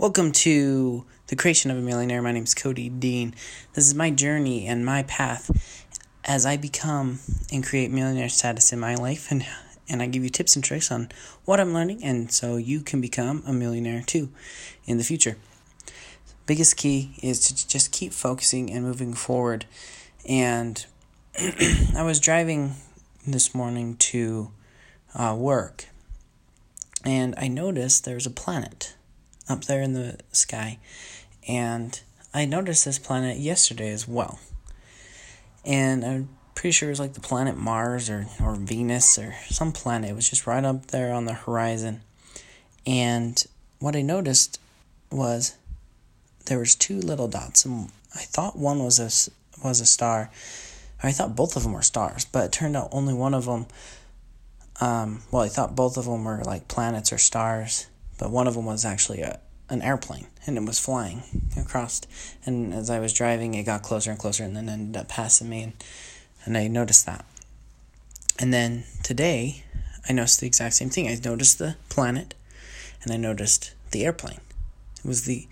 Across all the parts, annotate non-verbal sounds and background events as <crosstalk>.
Welcome to the creation of a millionaire. My name is Cody Dean. This is my journey and my path as I become and create millionaire status in my life and and I give you tips and tricks on what I'm learning and so you can become a millionaire too in the future. Biggest key is to just keep focusing and moving forward. And <clears throat> I was driving this morning to uh, work and I noticed there's a planet up there in the sky. And I noticed this planet yesterday as well. And I'm pretty sure it was like the planet Mars or, or Venus or some planet. It was just right up there on the horizon. And what I noticed was there was two little dots and I thought one was a was a star. I thought both of them were stars, but it turned out only one of them um, well, I thought both of them were like planets or stars, but one of them was actually a, an airplane and it was flying across. And as I was driving, it got closer and closer and then ended up passing me. And, and I noticed that. And then today, I noticed the exact same thing. I noticed the planet and I noticed the airplane. It was the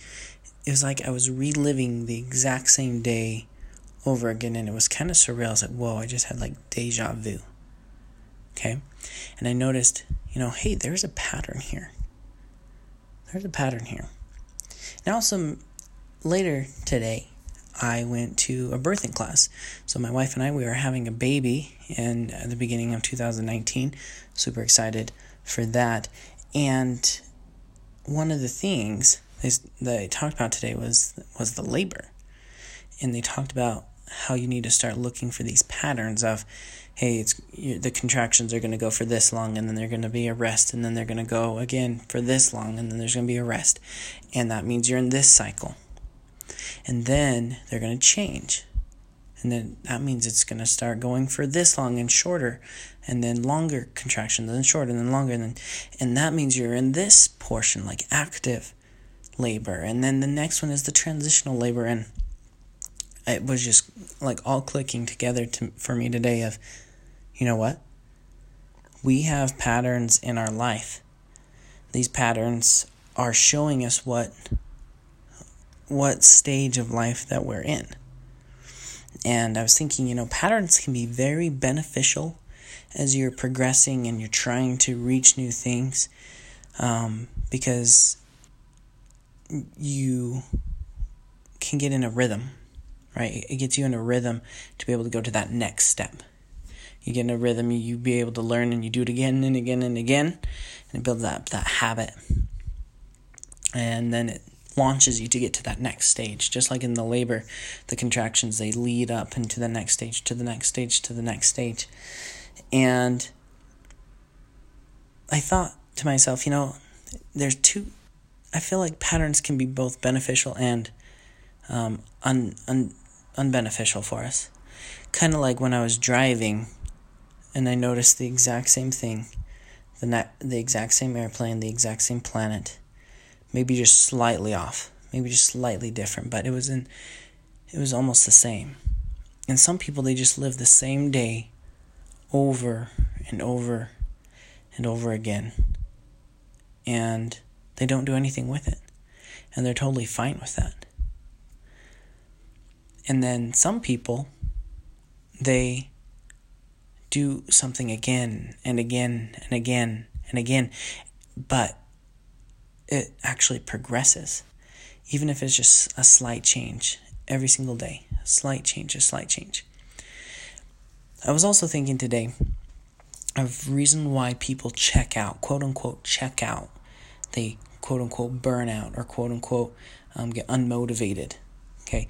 it was like I was reliving the exact same day over again and it was kind of surreal. I was like, whoa, I just had like deja vu. Okay? And I noticed, you know, hey, there's a pattern here. There's a pattern here. Now, some later today, I went to a birthing class. So my wife and I, we were having a baby in uh, the beginning of 2019. Super excited for that. And one of the things they, they talked about today was was the labor, and they talked about how you need to start looking for these patterns of hey it's the contractions are going to go for this long and then they're going to be a rest and then they're going to go again for this long and then there's going to be a rest. And that means you're in this cycle. And then they're going to change. And then that means it's going to start going for this long and shorter and then longer contractions and shorter and then longer and then and that means you're in this portion like active labor. And then the next one is the transitional labor. And it was just like all clicking together to for me today of you know what we have patterns in our life these patterns are showing us what what stage of life that we're in and i was thinking you know patterns can be very beneficial as you're progressing and you're trying to reach new things um, because you can get in a rhythm right? It gets you in a rhythm to be able to go to that next step. You get in a rhythm, you be able to learn and you do it again and again and again, and it builds that, that habit. And then it launches you to get to that next stage. Just like in the labor, the contractions, they lead up into the next stage, to the next stage, to the next stage. And I thought to myself, you know, there's two, I feel like patterns can be both beneficial and um, un, un, unbeneficial for us. Kind of like when I was driving and I noticed the exact same thing the, na- the exact same airplane, the exact same planet, maybe just slightly off, maybe just slightly different, but it was in it was almost the same. And some people they just live the same day over and over and over again. And they don't do anything with it. And they're totally fine with that. And then some people, they do something again and again and again and again, but it actually progresses. Even if it's just a slight change every single day, a slight change, a slight change. I was also thinking today of reason why people check out, quote unquote, check out. They quote unquote burn out or quote unquote um, get unmotivated. Okay,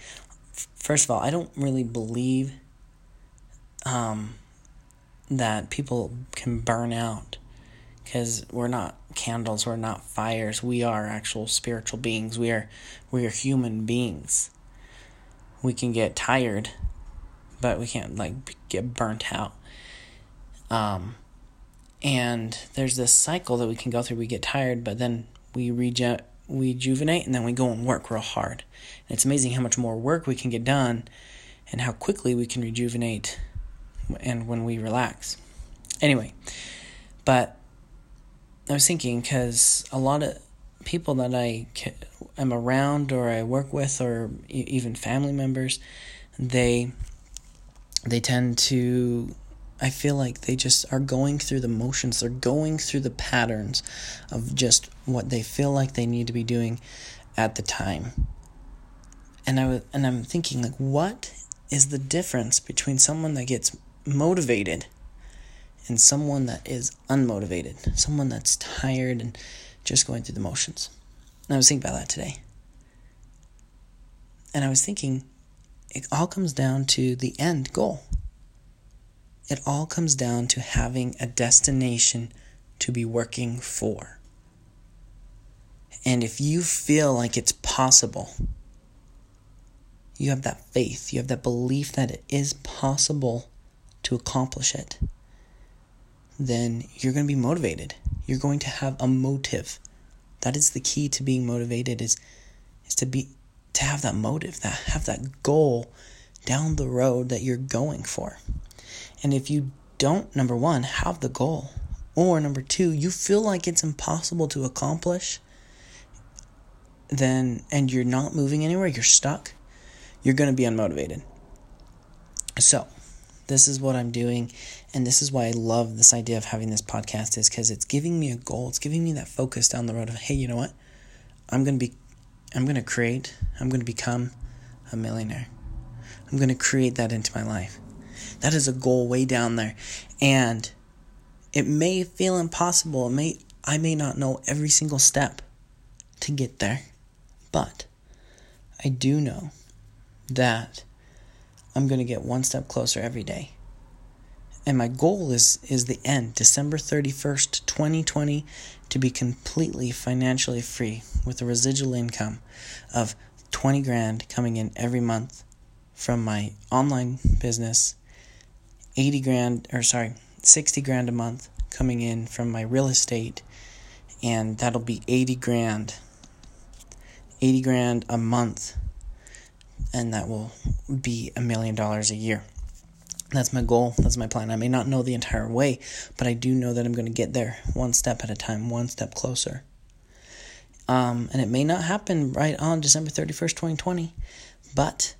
first of all, I don't really believe um, that people can burn out because we're not candles, we're not fires. We are actual spiritual beings. We are we are human beings. We can get tired, but we can't like get burnt out. Um, and there's this cycle that we can go through. We get tired, but then we regen we rejuvenate and then we go and work real hard. And it's amazing how much more work we can get done and how quickly we can rejuvenate and when we relax. Anyway, but I was thinking because a lot of people that I am around or I work with or even family members, they they tend to I feel like they just are going through the motions. They're going through the patterns of just what they feel like they need to be doing at the time. And I and I'm thinking like what is the difference between someone that gets motivated and someone that is unmotivated, someone that's tired and just going through the motions. And I was thinking about that today. And I was thinking it all comes down to the end goal. It all comes down to having a destination to be working for. And if you feel like it's possible, you have that faith, you have that belief that it is possible to accomplish it, then you're going to be motivated. You're going to have a motive. That is the key to being motivated is is to be to have that motive, that have that goal down the road that you're going for. And if you don't number 1 have the goal or number 2 you feel like it's impossible to accomplish then and you're not moving anywhere, you're stuck, you're going to be unmotivated. So, this is what I'm doing and this is why I love this idea of having this podcast is cuz it's giving me a goal. It's giving me that focus down the road of hey, you know what? I'm going to be I'm going to create, I'm going to become a millionaire. I'm going to create that into my life. That is a goal way down there. And it may feel impossible. It may I may not know every single step to get there. But I do know that I'm going to get one step closer every day. And my goal is is the end, December 31st, 2020, to be completely financially free with a residual income of 20 grand coming in every month from my online business, 80 grand or sorry, 60 grand a month coming in from my real estate and that'll be 80 grand 80 grand a month and that will be a million dollars a year. That's my goal. That's my plan. I may not know the entire way, but I do know that I'm going to get there one step at a time, one step closer. Um, and it may not happen right on December 31st, 2020, but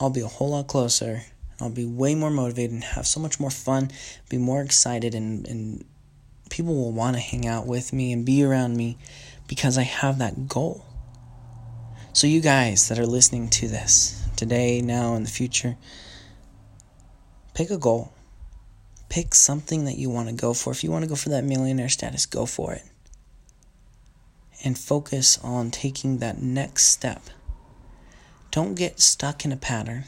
I'll be a whole lot closer. I'll be way more motivated and have so much more fun, be more excited, and, and people will want to hang out with me and be around me because I have that goal. So, you guys that are listening to this today, now, in the future, pick a goal. Pick something that you want to go for. If you want to go for that millionaire status, go for it. And focus on taking that next step. Don't get stuck in a pattern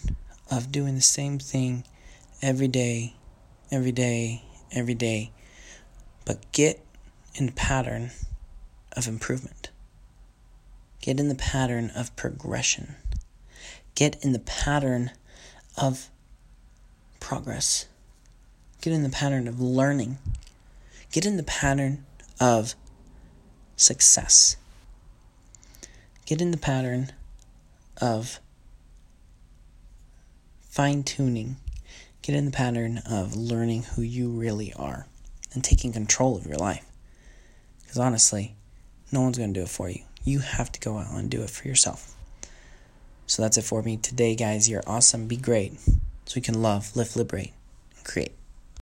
of doing the same thing every day, every day, every day, but get in a pattern of improvement. Get in the pattern of progression. Get in the pattern of progress. Get in the pattern of learning. Get in the pattern of success. Get in the pattern of fine tuning. Get in the pattern of learning who you really are and taking control of your life. Because honestly, no one's going to do it for you. You have to go out and do it for yourself. So that's it for me today, guys. You're awesome. Be great so we can love, live, liberate, and create.